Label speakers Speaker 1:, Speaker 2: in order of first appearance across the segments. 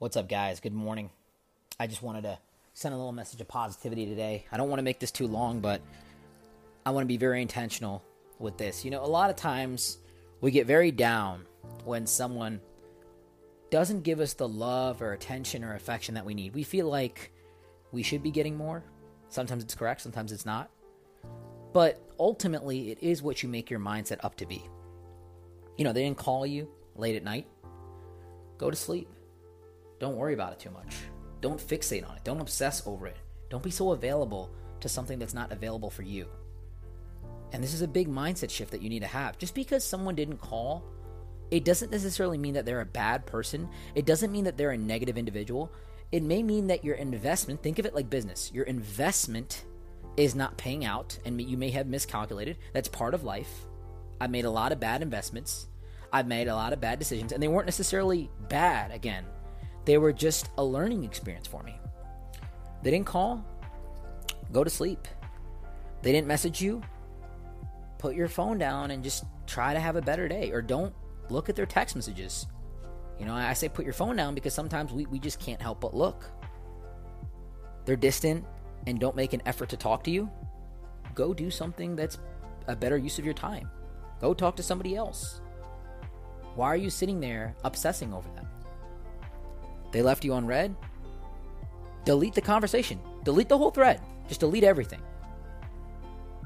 Speaker 1: What's up, guys? Good morning. I just wanted to send a little message of positivity today. I don't want to make this too long, but I want to be very intentional with this. You know, a lot of times we get very down when someone doesn't give us the love or attention or affection that we need. We feel like we should be getting more. Sometimes it's correct, sometimes it's not. But ultimately, it is what you make your mindset up to be. You know, they didn't call you late at night. Go to sleep. Don't worry about it too much. Don't fixate on it. Don't obsess over it. Don't be so available to something that's not available for you. And this is a big mindset shift that you need to have. Just because someone didn't call, it doesn't necessarily mean that they're a bad person. It doesn't mean that they're a negative individual. It may mean that your investment, think of it like business, your investment is not paying out and you may have miscalculated. That's part of life. I've made a lot of bad investments. I've made a lot of bad decisions, and they weren't necessarily bad again. They were just a learning experience for me. They didn't call, go to sleep. They didn't message you, put your phone down and just try to have a better day. Or don't look at their text messages. You know, I say put your phone down because sometimes we, we just can't help but look. They're distant and don't make an effort to talk to you. Go do something that's a better use of your time. Go talk to somebody else. Why are you sitting there obsessing over them? They left you on read? Delete the conversation. Delete the whole thread. Just delete everything.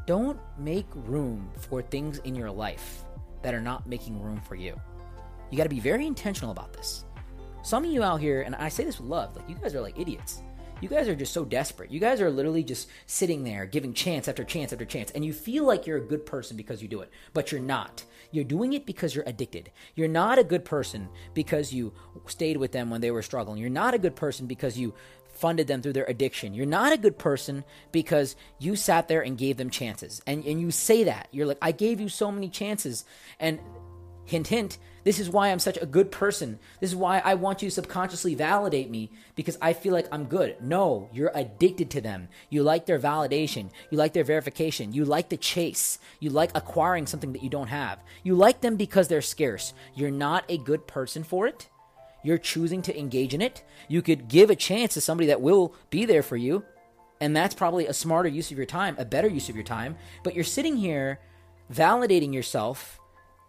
Speaker 1: Don't make room for things in your life that are not making room for you. You got to be very intentional about this. Some of you out here, and I say this with love, like you guys are like idiots. You guys are just so desperate. You guys are literally just sitting there giving chance after chance after chance, and you feel like you're a good person because you do it, but you're not. You're doing it because you're addicted. You're not a good person because you stayed with them when they were struggling. You're not a good person because you funded them through their addiction. You're not a good person because you sat there and gave them chances. And and you say that. You're like, I gave you so many chances. And hint hint, this is why I'm such a good person. This is why I want you to subconsciously validate me because I feel like I'm good. No, you're addicted to them. You like their validation. You like their verification. You like the chase. You like acquiring something that you don't have. You like them because they're scarce. You're not a good person for it. You're choosing to engage in it. You could give a chance to somebody that will be there for you. And that's probably a smarter use of your time, a better use of your time. But you're sitting here validating yourself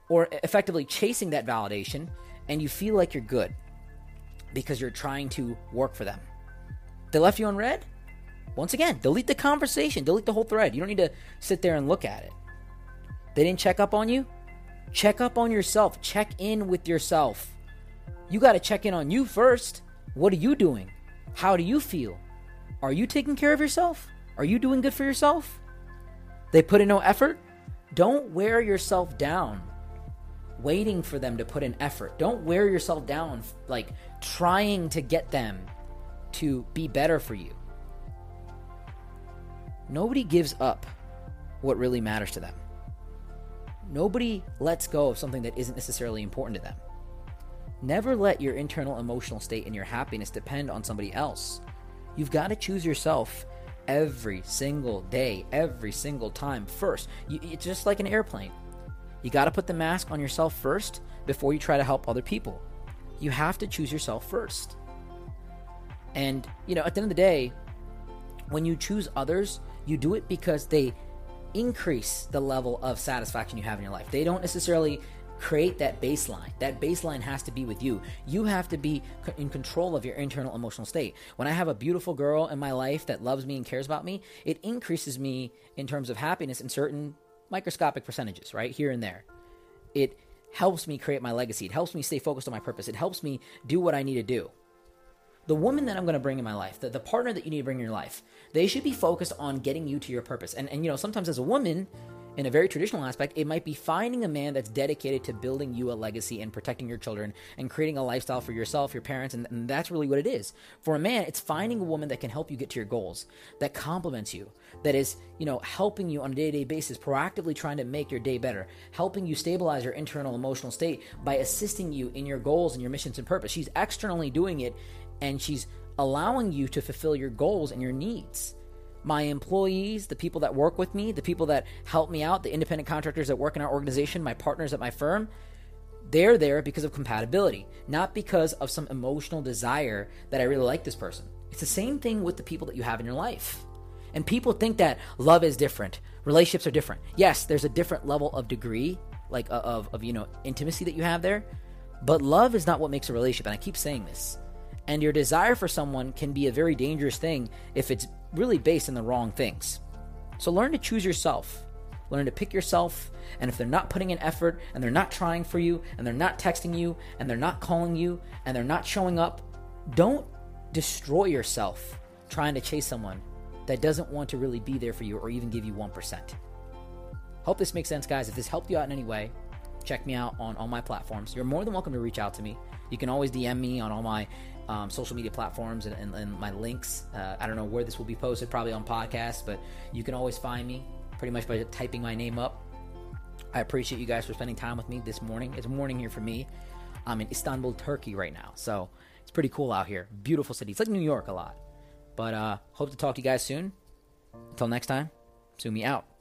Speaker 1: or effectively chasing that validation, and you feel like you're good because you're trying to work for them. They left you on read? Once again, delete the conversation, delete the whole thread. You don't need to sit there and look at it. They didn't check up on you? Check up on yourself. Check in with yourself. You got to check in on you first. What are you doing? How do you feel? Are you taking care of yourself? Are you doing good for yourself? They put in no effort? Don't wear yourself down waiting for them to put in effort. Don't wear yourself down like trying to get them to be better for you. Nobody gives up what really matters to them. Nobody lets go of something that isn't necessarily important to them. Never let your internal emotional state and your happiness depend on somebody else. You've got to choose yourself every single day, every single time first. You, it's just like an airplane. You got to put the mask on yourself first before you try to help other people. You have to choose yourself first. And, you know, at the end of the day, when you choose others, you do it because they increase the level of satisfaction you have in your life. They don't necessarily create that baseline. That baseline has to be with you. You have to be in control of your internal emotional state. When I have a beautiful girl in my life that loves me and cares about me, it increases me in terms of happiness in certain microscopic percentages, right? Here and there. It helps me create my legacy. It helps me stay focused on my purpose. It helps me do what I need to do. The woman that I'm going to bring in my life, the, the partner that you need to bring in your life, they should be focused on getting you to your purpose. And, and you know, sometimes as a woman, in a very traditional aspect, it might be finding a man that's dedicated to building you a legacy and protecting your children and creating a lifestyle for yourself, your parents, and, and, that's really what it is. For a man, it's finding a woman that can help you get to your goals, that complements you, that is, you know, helping you on a day-to-day basis, proactively trying to make your day better, helping you stabilize your internal emotional state by assisting you in your goals and your missions and purpose. She's externally doing it and she's allowing you to fulfill your goals and your needs my employees, the people that work with me, the people that help me out, the independent contractors that work in our organization, my partners at my firm, They're there because of compatibility, not because of some emotional desire that I really like this person. It's the same thing with the people that you have in your life. And people think that love is different, relationships are different. Yes, there's a different level of degree, like uh, of, of you know intimacy that you have there, but love is not what makes a relationship. And I keep saying this. And your desire for someone can be a very dangerous thing if it's really based in the wrong things. So learn to choose yourself. Learn to pick yourself. And if they're not putting in effort and they're not trying for you and they're not texting you and they're not calling you and they're not showing up, don't destroy yourself trying to chase someone that doesn't want to really be there for you or even give you 1%. Hope this makes sense, guys. If this helped you out in any way, check me out on all my platforms. You're more than welcome to reach out to me. You can always DM me on all my um, social media platforms and, and, and my links. Uh, I don't know where this will be posted, probably on podcasts, but you can always find me pretty much by typing my name up. I appreciate you guys for spending time with me this morning. It's morning here for me. I'm in Istanbul, Turkey right now, so it's pretty cool out here. Beautiful city. It's like New York a lot. But uh, hope to talk to you guys soon. Until next time, Sumi out.